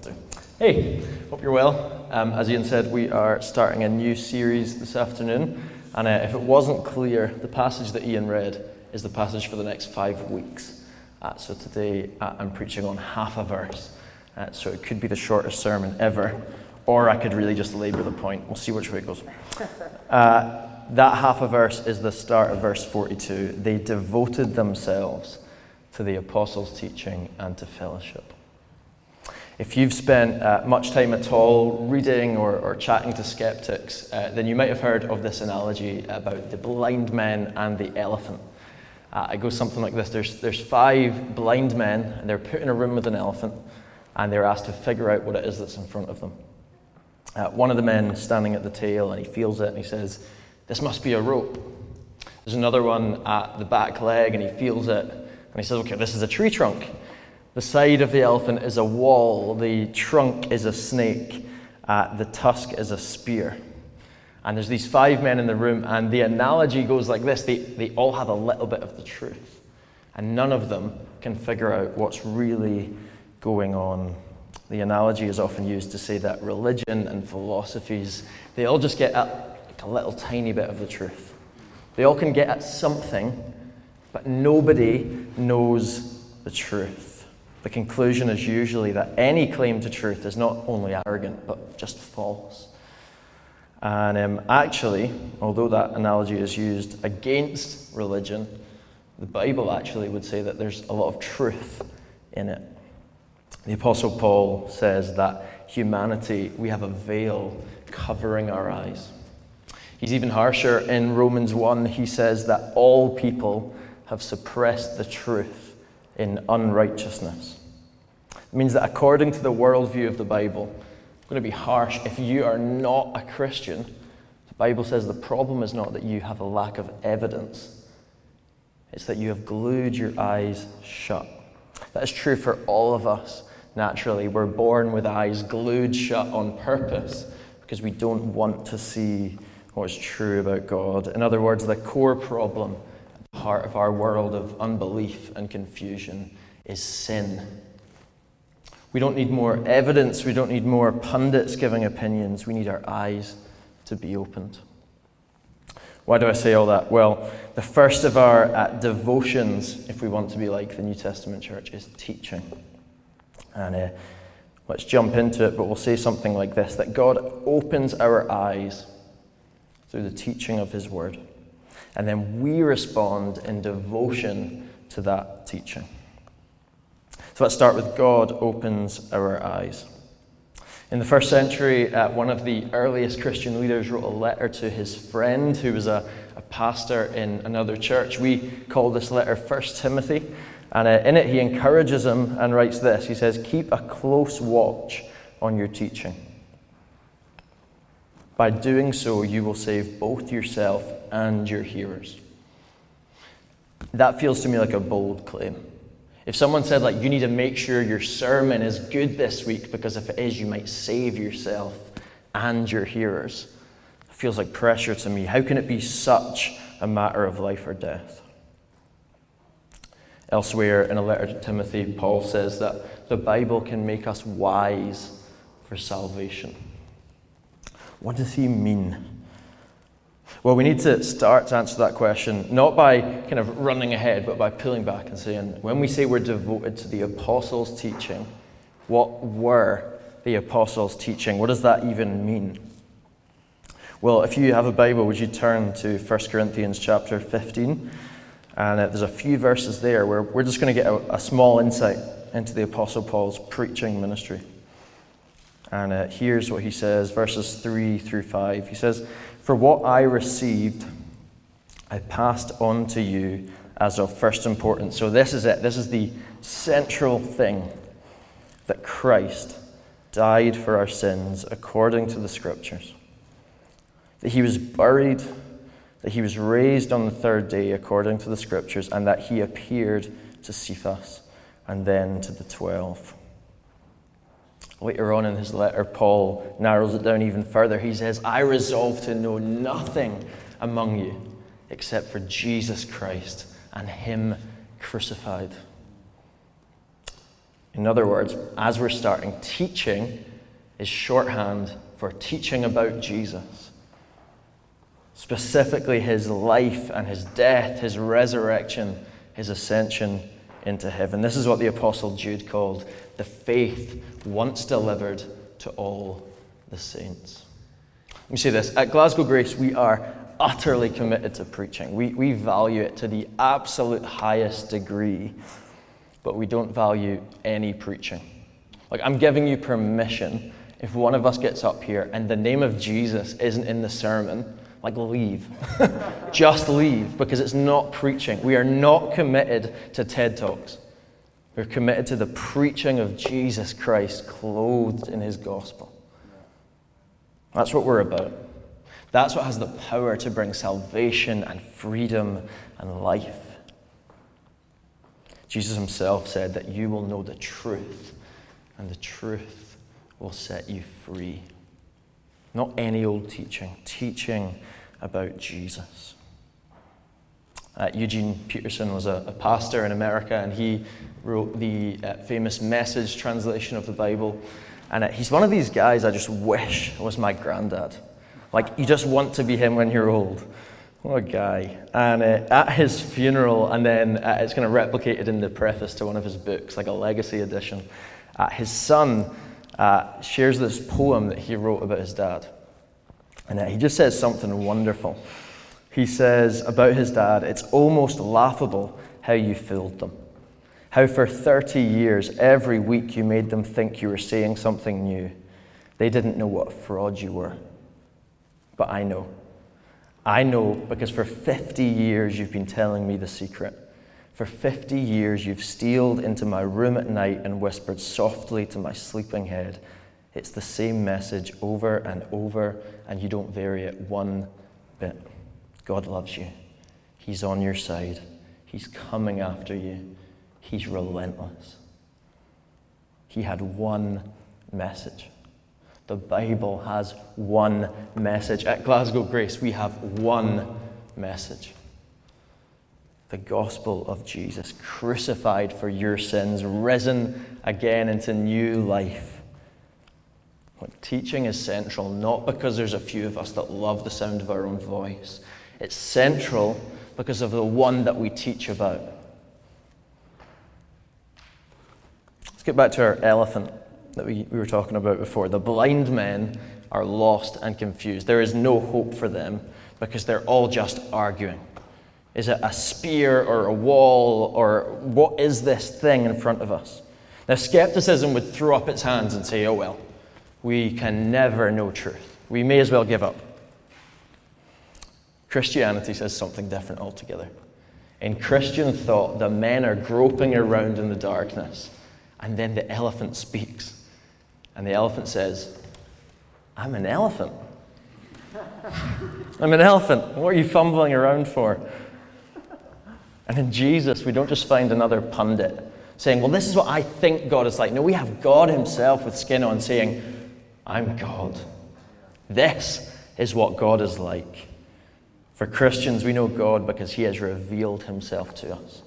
I'll do. Hey, hope you're well. Um, as Ian said, we are starting a new series this afternoon. And uh, if it wasn't clear, the passage that Ian read is the passage for the next five weeks. Uh, so today uh, I'm preaching on half a verse. Uh, so it could be the shortest sermon ever, or I could really just labour the point. We'll see which way it goes. Uh, that half a verse is the start of verse 42. They devoted themselves to the apostles' teaching and to fellowship. If you've spent uh, much time at all reading or, or chatting to skeptics, uh, then you might have heard of this analogy about the blind men and the elephant. Uh, it goes something like this there's, there's five blind men, and they're put in a room with an elephant, and they're asked to figure out what it is that's in front of them. Uh, one of the men standing at the tail, and he feels it, and he says, This must be a rope. There's another one at the back leg, and he feels it, and he says, Okay, this is a tree trunk. The side of the elephant is a wall, the trunk is a snake, uh, the tusk is a spear. And there's these five men in the room, and the analogy goes like this they, they all have a little bit of the truth, and none of them can figure out what's really going on. The analogy is often used to say that religion and philosophies, they all just get at like a little tiny bit of the truth. They all can get at something, but nobody knows the truth. The conclusion is usually that any claim to truth is not only arrogant, but just false. And um, actually, although that analogy is used against religion, the Bible actually would say that there's a lot of truth in it. The Apostle Paul says that humanity, we have a veil covering our eyes. He's even harsher in Romans 1. He says that all people have suppressed the truth in unrighteousness. It means that according to the worldview of the Bible, I'm going to be harsh. If you are not a Christian, the Bible says the problem is not that you have a lack of evidence, it's that you have glued your eyes shut. That is true for all of us, naturally. We're born with eyes glued shut on purpose because we don't want to see what's true about God. In other words, the core problem heart of our world of unbelief and confusion is sin. We don't need more evidence. We don't need more pundits giving opinions. We need our eyes to be opened. Why do I say all that? Well, the first of our uh, devotions, if we want to be like the New Testament church, is teaching. And uh, let's jump into it, but we'll say something like this that God opens our eyes through the teaching of His Word. And then we respond in devotion to that teaching. So let's start with God opens our eyes. In the first century, uh, one of the earliest Christian leaders wrote a letter to his friend who was a, a pastor in another church. We call this letter 1 Timothy. And uh, in it, he encourages him and writes this He says, Keep a close watch on your teaching. By doing so, you will save both yourself and your hearers. That feels to me like a bold claim. If someone said, like, you need to make sure your sermon is good this week because if it is, you might save yourself and your hearers, it feels like pressure to me. How can it be such a matter of life or death? Elsewhere in a letter to Timothy, Paul says that the Bible can make us wise for salvation. What does he mean? Well, we need to start to answer that question not by kind of running ahead, but by pulling back and saying, when we say we're devoted to the apostles' teaching, what were the apostles' teaching? What does that even mean? Well, if you have a Bible, would you turn to 1 Corinthians chapter 15? And uh, there's a few verses there where we're just going to get a, a, small insight into the Apostle Paul's preaching ministry. And uh, here's what he says, verses 3 through 5. He says, for what I received, I passed on to you as of first importance. So, this is it. This is the central thing that Christ died for our sins according to the Scriptures. That he was buried, that he was raised on the third day according to the Scriptures, and that he appeared to Cephas and then to the twelve. Later on in his letter, Paul narrows it down even further. He says, I resolve to know nothing among you except for Jesus Christ and Him crucified. In other words, as we're starting, teaching is shorthand for teaching about Jesus. Specifically, his life and his death, his resurrection, his ascension into heaven. This is what the Apostle Jude called the faith once delivered to all the saints. Let me say this at Glasgow Grace, we are utterly committed to preaching. We, we value it to the absolute highest degree, but we don't value any preaching. Like, I'm giving you permission if one of us gets up here and the name of Jesus isn't in the sermon, like leave. Just leave because it's not preaching. We are not committed to TED Talks. We're committed to the preaching of Jesus Christ clothed in his gospel. That's what we're about. That's what has the power to bring salvation and freedom and life. Jesus himself said that you will know the truth, and the truth will set you free. Not any old teaching, teaching about Jesus. Uh, Eugene Peterson was a, a, pastor in America, and he wrote the uh, famous Message translation of the Bible. And uh, he's one of these guys I just wish was my granddad. Like, you just want to be him when you're old. What a guy. And uh, at his funeral, and then uh, it's kind of replicated in the preface to one of his books, like a legacy edition, uh, his son uh, shares this poem that he wrote about his dad. And he just says something wonderful. He says about his dad, it's almost laughable how you fooled them. How for 30 years, every week you made them think you were saying something new. They didn't know what fraud you were but I know. I know because for 50 years you've been telling me the secret. For 50 years you've stealed into my room at night and whispered softly to my sleeping head. It's the same message over and over, and you don't vary it one bit. God loves you. He's on your side. He's coming after you. He's relentless. He had one message. The Bible has one message. At Glasgow Grace, we have one message the gospel of Jesus, crucified for your sins, risen again into new life. teaching is central, not because there's a few of us that love the sound of our own voice. It's central because of the one that we teach about. Let's get back to our elephant that we, we were talking about before. The blind men are lost and confused. There is no hope for them because they're all just arguing. Is it a spear or a wall or what is this thing in front of us? Now, skepticism would throw up its hands and say, oh, well, we can never know truth. We may as well give up. Christianity says something different altogether. In Christian thought, the men are groping around in the darkness, and then the elephant speaks. And the elephant says, I'm an elephant. I'm an elephant. What are you fumbling around for? And in Jesus, we don't just find another pundit saying, Well, this is what I think God is like. No, we have God Himself with skin on saying, I'm God. This is what God is like. For Christians, we know God because He has revealed Himself to us.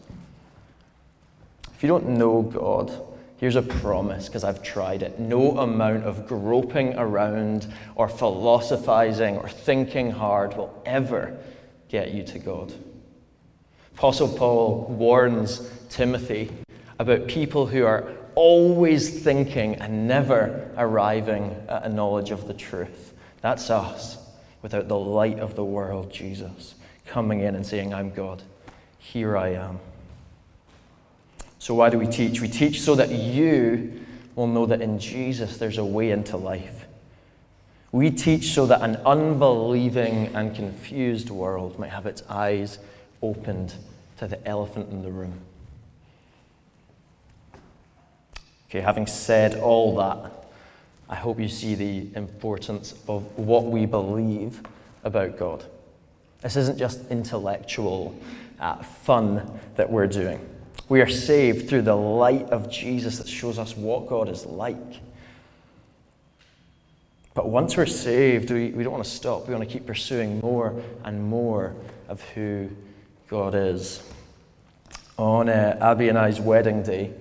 If you don't know God, Here's a promise because I've tried it. No amount of groping around or philosophizing or thinking hard will ever get you to God. Apostle Paul warns Timothy about people who are always thinking and never arriving at a knowledge of the truth. That's us without the light of the world, Jesus, coming in and saying, I'm God. Here I am. So, why do we teach? We teach so that you will know that in Jesus there's a way into life. We teach so that an unbelieving and confused world might have its eyes opened to the elephant in the room. Okay, having said all that, I hope you see the importance of what we believe about God. This isn't just intellectual uh, fun that we're doing. We are saved through the light of Jesus that shows us what God is like. But once we're saved, we, we don't want to stop. We want to keep pursuing more and more of who God is. On uh, Abby and I's wedding day,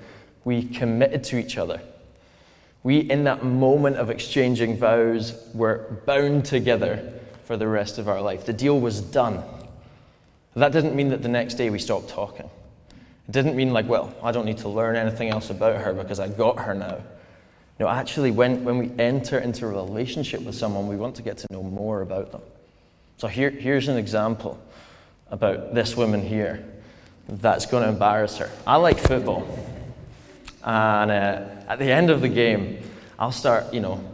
We committed to each other. We, in that moment of exchanging vows, were bound together for the rest of our life. The deal was done. That didn't mean that the next day we stopped talking. It didn't mean, like, well, I don't need to learn anything else about her because I got her now. No, actually, when, when we enter into a relationship with someone, we want to get to know more about them. So here, here's an example about this woman here that's going to embarrass her. I like football. And uh, at the end of the game, I'll start, you know,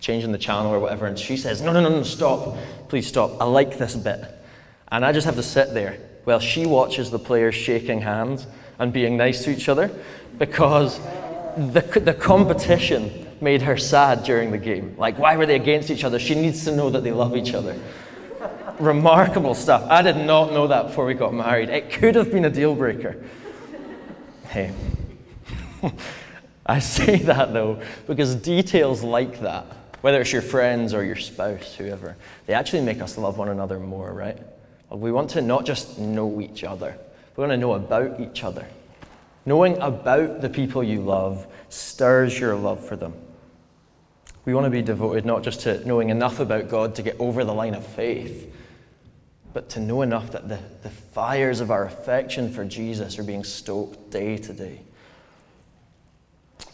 changing the channel or whatever, and she says, No, no, no, no, stop. Please stop. I like this bit. And I just have to sit there while she watches the players shaking hands and being nice to each other because the, the competition made her sad during the game. Like, why were they against each other? She needs to know that they love each other. Remarkable stuff. I did not know that before we got married. It could have been a deal breaker. Hey. I say that though because details like that, whether it's your friends or your spouse, whoever, they actually make us love one another more, right? We want to not just know each other, we want to know about each other. Knowing about the people you love stirs your love for them. We want to be devoted not just to knowing enough about God to get over the line of faith, but to know enough that the, the fires of our affection for Jesus are being stoked day to day.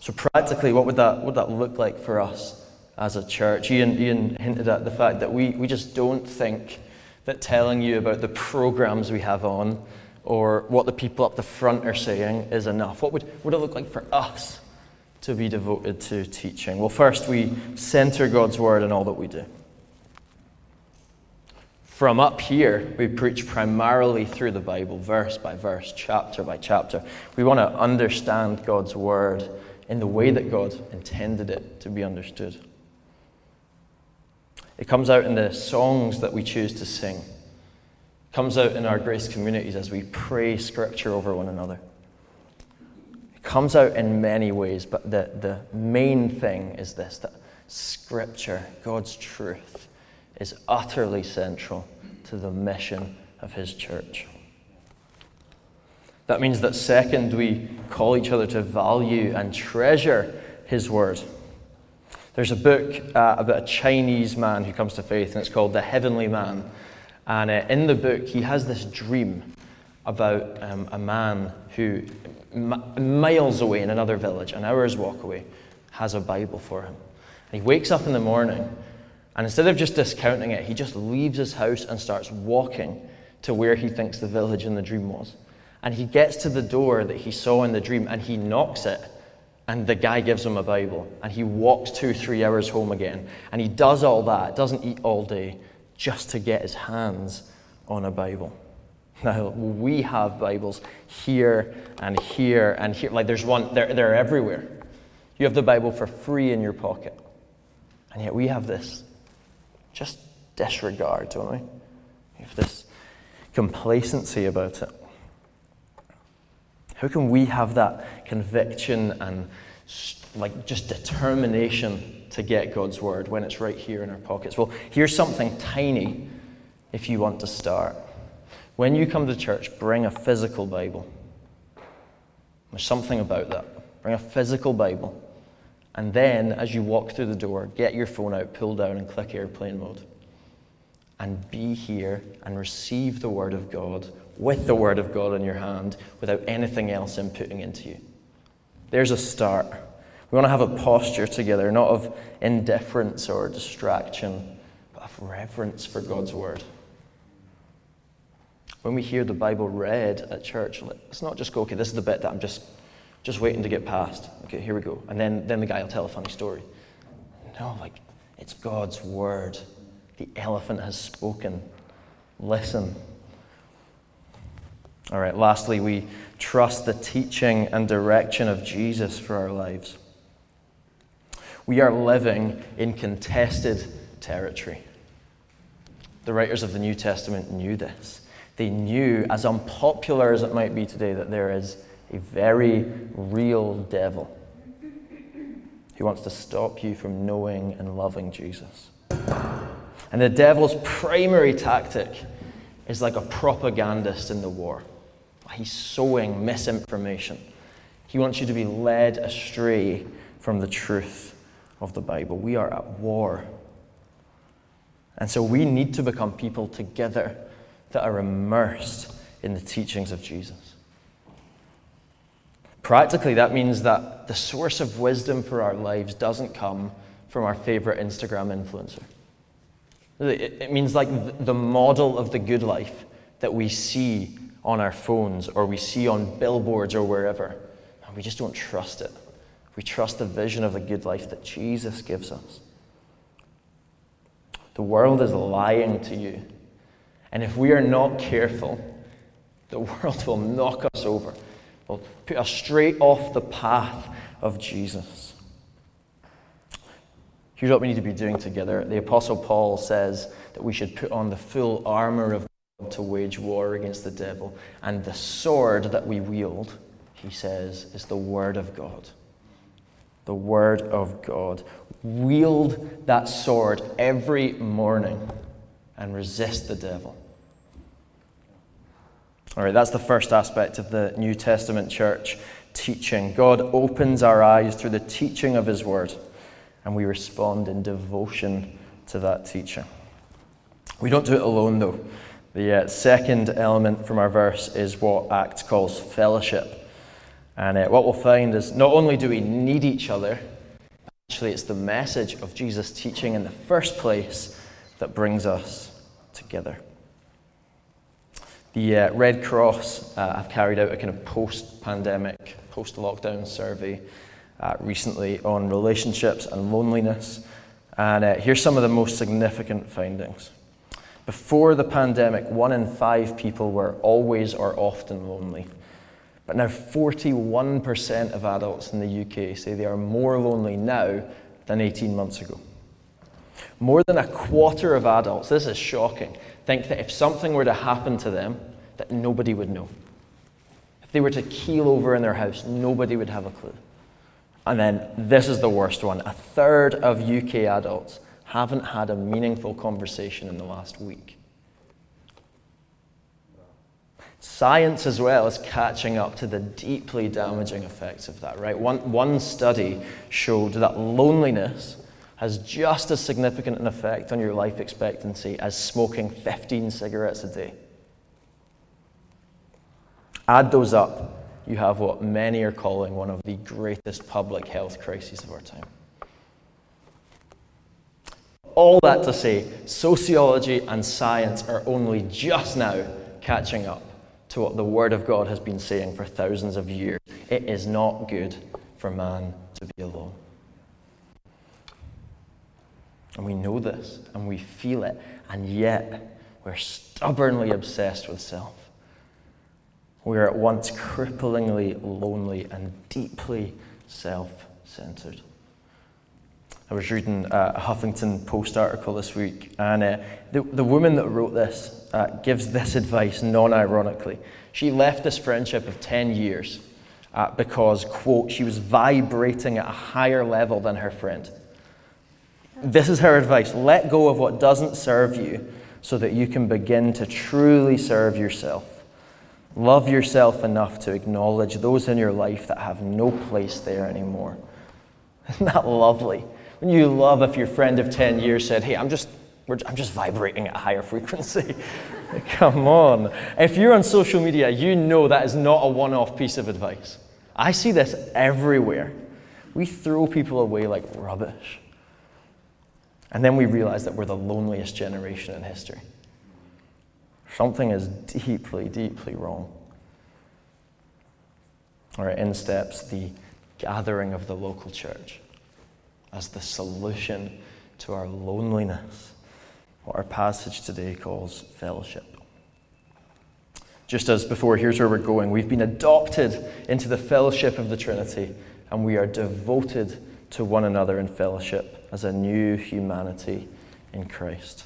So, practically, what would that, what that look like for us as a church? Ian, Ian hinted at the fact that we, we just don't think that telling you about the programs we have on or what the people up the front are saying is enough. What would, what would it look like for us to be devoted to teaching? Well, first, we center God's word in all that we do. From up here, we preach primarily through the Bible, verse by verse, chapter by chapter. We want to understand God's word in the way that God intended it to be understood. It comes out in the songs that we choose to sing. It comes out in our grace communities as we pray scripture over one another. It comes out in many ways, but the, the main thing is this that scripture, God's truth, is utterly central to the mission of his church. That means that, second, we call each other to value and treasure His Word. There's a book uh, about a Chinese man who comes to faith, and it's called The Heavenly Man. And uh, in the book, he has this dream about um, a man who, m- miles away in another village, an hour's walk away, has a Bible for him. And he wakes up in the morning, and instead of just discounting it, he just leaves his house and starts walking to where he thinks the village in the dream was. And he gets to the door that he saw in the dream and he knocks it. And the guy gives him a Bible. And he walks two, three hours home again. And he does all that, doesn't eat all day, just to get his hands on a Bible. Now, we have Bibles here and here and here. Like there's one, they're, they're everywhere. You have the Bible for free in your pocket. And yet we have this just disregard, don't we? We have this complacency about it. How can we have that conviction and like just determination to get God's word when it's right here in our pockets? Well, here's something tiny if you want to start. When you come to church, bring a physical Bible. There's something about that. Bring a physical Bible. And then, as you walk through the door, get your phone out, pull down, and click airplane mode. And be here and receive the Word of God with the Word of God in your hand without anything else inputting into you. There's a start. We want to have a posture together, not of indifference or distraction, but of reverence for God's Word. When we hear the Bible read at church, let's not just go, okay, this is the bit that I'm just, just waiting to get past. Okay, here we go. And then, then the guy will tell a funny story. No, like, it's God's Word. The elephant has spoken. Listen. All right, lastly, we trust the teaching and direction of Jesus for our lives. We are living in contested territory. The writers of the New Testament knew this. They knew, as unpopular as it might be today, that there is a very real devil who wants to stop you from knowing and loving Jesus. And the devil's primary tactic is like a propagandist in the war. He's sowing misinformation. He wants you to be led astray from the truth of the Bible. We are at war. And so we need to become people together that are immersed in the teachings of Jesus. Practically, that means that the source of wisdom for our lives doesn't come from our favorite Instagram influencer. It means like the model of the good life that we see on our phones or we see on billboards or wherever. And we just don't trust it. We trust the vision of the good life that Jesus gives us. The world is lying to you. And if we are not careful, the world will knock us over, put us straight off the path of Jesus. Here's what we need to be doing together. The Apostle Paul says that we should put on the full armor of God to wage war against the devil. And the sword that we wield, he says, is the Word of God. The Word of God. Wield that sword every morning and resist the devil. All right, that's the first aspect of the New Testament church teaching. God opens our eyes through the teaching of His Word and we respond in devotion to that teaching. We don't do it alone, though. The uh, second element from our verse is what Acts calls fellowship. And uh, what we'll find is not only do we need each other, actually, it's the message of Jesus' teaching in the first place that brings us together. The uh, Red Cross uh, have carried out a kind of post pandemic, post lockdown survey uh, recently on relationships and loneliness. And uh, here's some of the most significant findings. Before the pandemic, one in five people were always or often lonely. But now 41% of adults in the UK say they are more lonely now than 18 months ago. More than a quarter of adults, this is shocking, think that if something were to happen to them, that nobody would know. If they were to keel over in their house, nobody would have a clue. And then this is the worst one a third of UK adults haven't had a meaningful conversation in the last week. Science as well is catching up to the deeply damaging effects of that, right? One, one study showed that loneliness has just as significant an effect on your life expectancy as smoking 15 cigarettes a day. Add those up, you have what many are calling one of the greatest public health crises of our time. All that to say, sociology and science are only just now catching up to what the Word of God has been saying for thousands of years. It is not good for man to be alone. And we know this, and we feel it, and yet we're stubbornly obsessed with self. We are at once cripplingly lonely and deeply self centered. I was reading a Huffington Post article this week, and uh, the, the woman that wrote this uh, gives this advice non ironically. She left this friendship of 10 years uh, because, quote, she was vibrating at a higher level than her friend. This is her advice let go of what doesn't serve you so that you can begin to truly serve yourself. Love yourself enough to acknowledge those in your life that have no place there anymore. Isn't that lovely? When you love if your friend of 10 years said, Hey, I'm just, I'm just vibrating at a higher frequency. Come on. If you're on social media, you know that is not a one off piece of advice. I see this everywhere. We throw people away like rubbish. And then we realize that we're the loneliest generation in history. Something is deeply, deeply wrong. Right, in steps the gathering of the local church as the solution to our loneliness, what our passage today calls fellowship. Just as before, here's where we're going. We've been adopted into the fellowship of the Trinity, and we are devoted to one another in fellowship as a new humanity in Christ.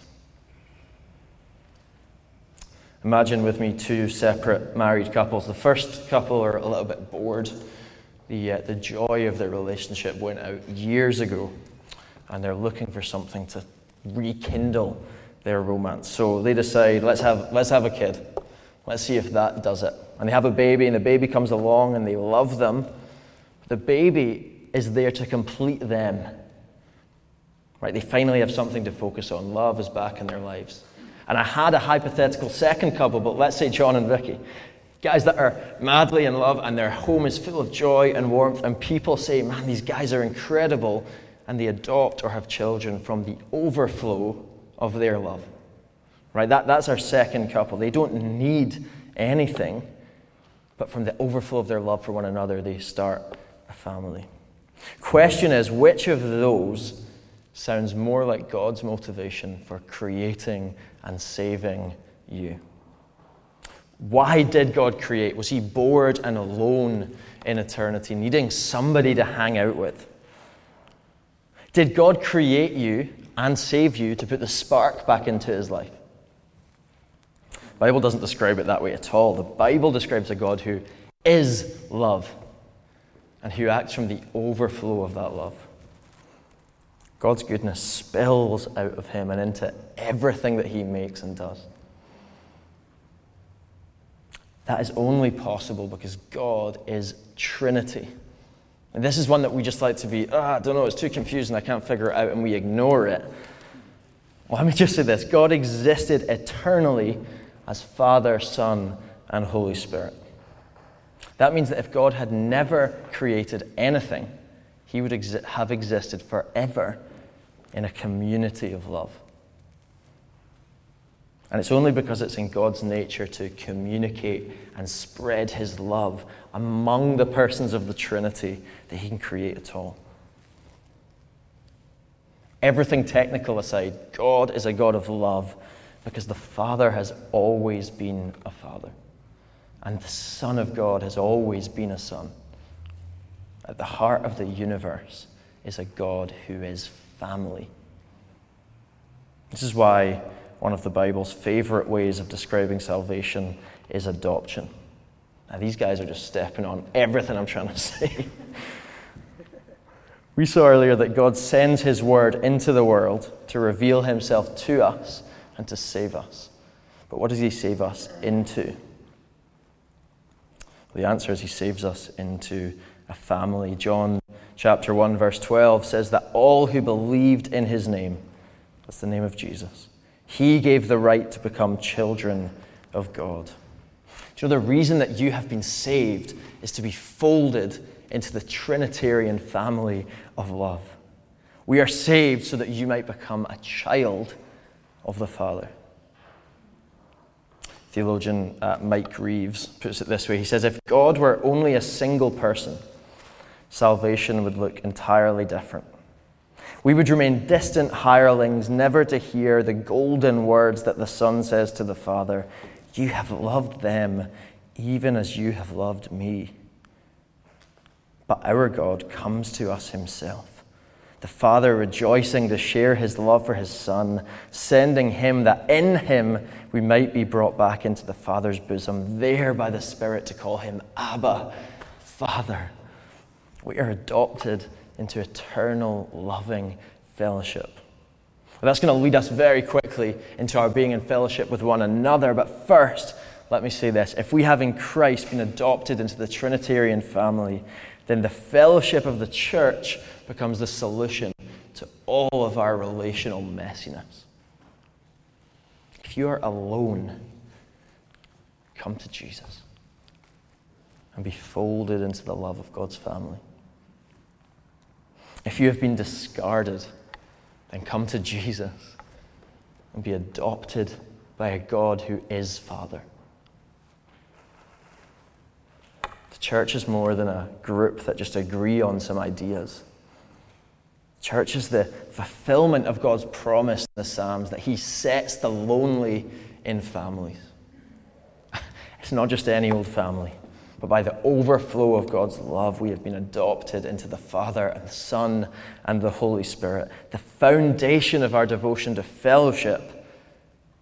Imagine with me two separate married couples. The first couple are a little bit bored. The, uh, the joy of their relationship went out years ago, and they're looking for something to rekindle their romance. So they decide, let's have, let's have a kid. Let's see if that does it. And they have a baby, and the baby comes along, and they love them, The baby is there to complete them. Right? They finally have something to focus on. Love is back in their lives. And I had a hypothetical second couple, but let's say John and Vicky. Guys that are madly in love and their home is full of joy and warmth, and people say, Man, these guys are incredible. And they adopt or have children from the overflow of their love. Right? That, that's our second couple. They don't need anything, but from the overflow of their love for one another, they start a family. Question is which of those sounds more like God's motivation for creating and saving you? Why did God create? Was he bored and alone in eternity, needing somebody to hang out with? Did God create you and save you to put the spark back into his life? The Bible doesn't describe it that way at all. The Bible describes a God who is love and who acts from the overflow of that love. God's goodness spills out of him and into everything that he makes and does. That is only possible because God is Trinity. And this is one that we just like to be, ah, I don't know, it's too confusing, I can't figure it out, and we ignore it. Well, let me just say this God existed eternally as Father, Son, and Holy Spirit. That means that if God had never created anything, he would exi- have existed forever in a community of love. And it's only because it's in God's nature to communicate and spread his love among the persons of the Trinity that he can create at all. Everything technical aside, God is a God of love because the Father has always been a Father. And the Son of God has always been a Son. At the heart of the universe is a God who is family. This is why one of the Bible's favorite ways of describing salvation is adoption. Now, these guys are just stepping on everything I'm trying to say. we saw earlier that God sends His word into the world to reveal Himself to us and to save us. But what does He save us into? The answer is He saves us into a family. John chapter 1, verse 12 says that all who believed in his name, that's the name of Jesus, he gave the right to become children of God. Do you know the reason that you have been saved is to be folded into the Trinitarian family of love? We are saved so that you might become a child of the Father. Theologian uh, Mike Reeves puts it this way He says, If God were only a single person, salvation would look entirely different. We would remain distant hirelings, never to hear the golden words that the Son says to the Father You have loved them even as you have loved me. But our God comes to us Himself. The Father rejoicing to share His love for His Son, sending Him that in Him we might be brought back into the Father's bosom, there by the Spirit to call Him Abba, Father. We are adopted into eternal loving fellowship. That's going to lead us very quickly into our being in fellowship with one another. But first, let me say this if we have in Christ been adopted into the Trinitarian family, then the fellowship of the church becomes the solution to all of our relational messiness. If you are alone, come to Jesus and be folded into the love of God's family. If you have been discarded, then come to Jesus and be adopted by a God who is Father. The church is more than a group that just agree on some ideas. Church is the fulfillment of God's promise in the Psalms that He sets the lonely in families. It's not just any old family but by the overflow of God's love, we have been adopted into the Father and the Son and the Holy Spirit. The foundation of our devotion to fellowship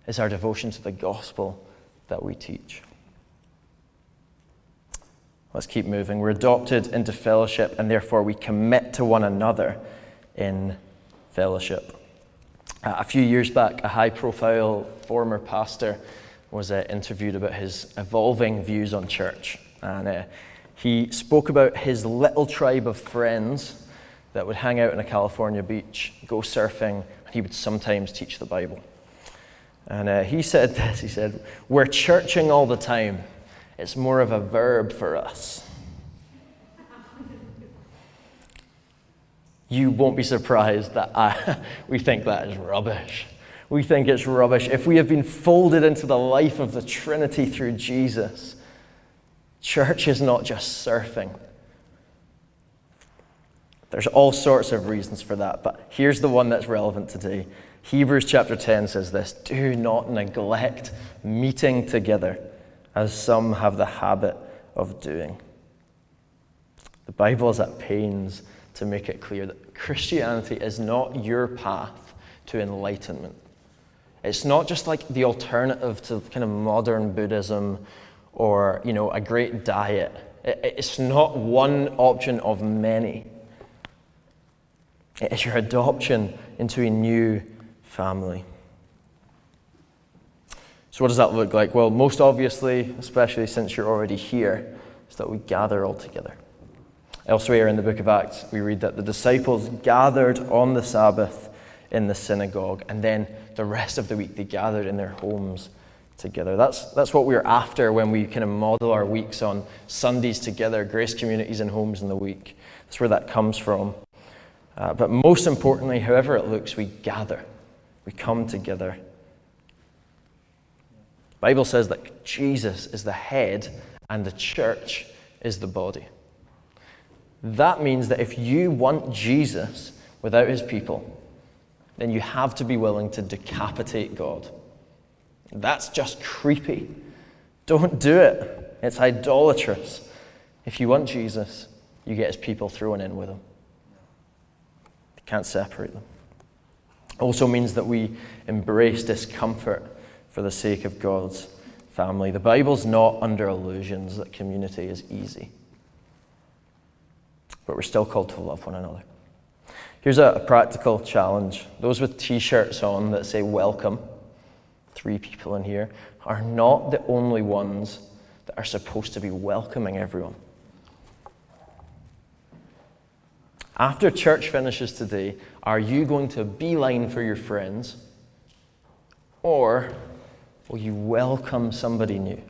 is our devotion to the gospel that we teach. Let's keep moving. We're adopted into fellowship, and therefore we commit to one another in fellowship. Uh, a few years back, a high profile former pastor was uh, interviewed about his evolving views on church. And uh, he spoke about his little tribe of friends that would hang out on a California beach, go surfing, and he would sometimes teach the Bible. And uh, he said this he said, We're churching all the time. It's more of a verb for us. You won't be surprised that I, we think that is rubbish. We think it's rubbish. If we have been folded into the life of the Trinity through Jesus, church is not just surfing. There's all sorts of reasons for that, but here's the one that's relevant today. Hebrews chapter 10 says this Do not neglect meeting together, as some have the habit of doing. The Bible is at pains to make it clear that Christianity is not your path to enlightenment. It's not just like the alternative to kind of modern Buddhism or, you know, a great diet. It's not one option of many. It is your adoption into a new family. So, what does that look like? Well, most obviously, especially since you're already here, is that we gather all together. Elsewhere in the book of Acts, we read that the disciples gathered on the Sabbath in the synagogue, and then the rest of the week they gathered in their homes together. That's, that's what we're after when we kind of model our weeks on Sundays together, grace communities and homes in the week. That's where that comes from. Uh, but most importantly, however it looks, we gather. We come together. The Bible says that Jesus is the head and the church is the body. That means that if you want Jesus without his people, then you have to be willing to decapitate God. That's just creepy. Don't do it. It's idolatrous. If you want Jesus, you get his people thrown in with him. You can't separate them. Also means that we embrace discomfort for the sake of God's family. The Bible's not under illusions that community is easy but we're still called to love one another. Here's a, practical challenge. Those with t shirts on that say welcome, three people in here, are not the only ones that are supposed to be welcoming everyone. After church finishes today, are you going to beeline for your friends? Or will you welcome somebody new?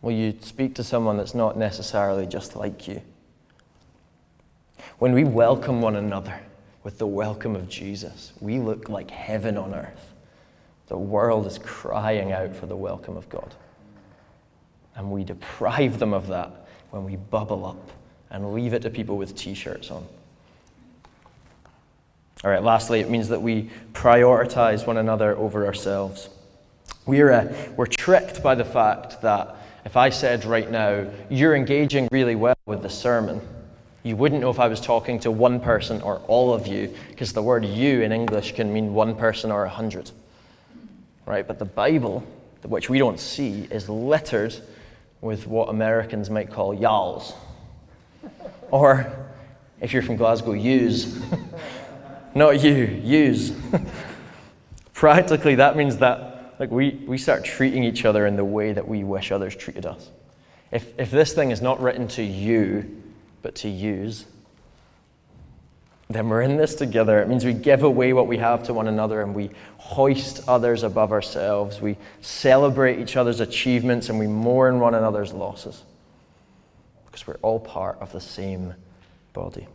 Will you speak to someone that's not necessarily just like you? When we welcome one another with the welcome of Jesus, we look like heaven on earth. The world is crying out for the welcome of God. And we deprive them of that when we bubble up and leave it to people with t shirts on. All right, lastly, it means that we prioritize one another over ourselves. We're, uh, we're tricked by the fact that if I said right now, you're engaging really well with the sermon, you wouldn't know if I was talking to one person or all of you, because the word you in English can mean one person or a hundred. Right? But the Bible, which we don't see, is littered with what Americans might call y'alls. Or, if you're from Glasgow, yous. Not you, yous. Practically, that means that like, we, we start treating each other in the way that we wish others treated us. If, if this thing is not written to you, but to yous, then we're in this together. It means we give away what we have to one another and we hoist others above ourselves. We celebrate each other's achievements and we mourn one another's losses because we're all part of the same body.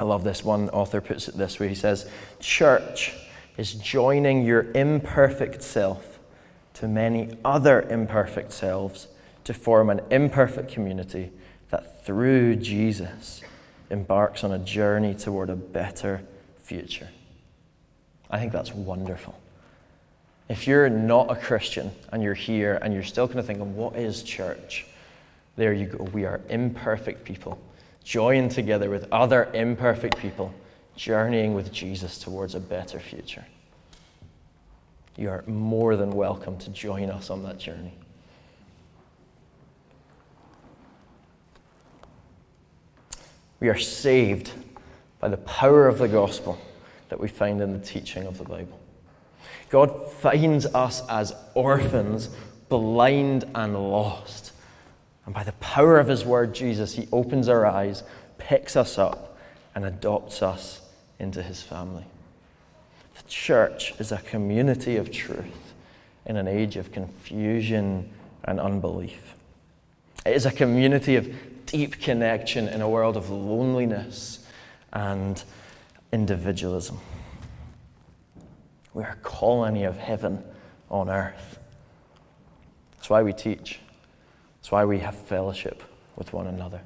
I love this. One author puts it this way he says, Church is joining your imperfect self to many other imperfect selves to form an imperfect community that through Jesus embarks on a journey toward a better future. I think that's wonderful. If you're not a Christian and you're here and you're still kind of thinking, what is church? There you go. We are imperfect people, joined together with other imperfect people, journeying with Jesus towards a better future. You are more than welcome to join us on that journey. We are saved by the power of the gospel that we find in the teaching of the Bible. God finds us as orphans, blind and lost, And by the power of his word, Jesus, he opens our eyes, picks us up, and adopts us into his family. The church is a community of truth in an age of confusion and unbelief. It is a community of deep connection in a world of loneliness and individualism. We are a colony of heaven on earth. That's why we teach. That's why we have fellowship with one another.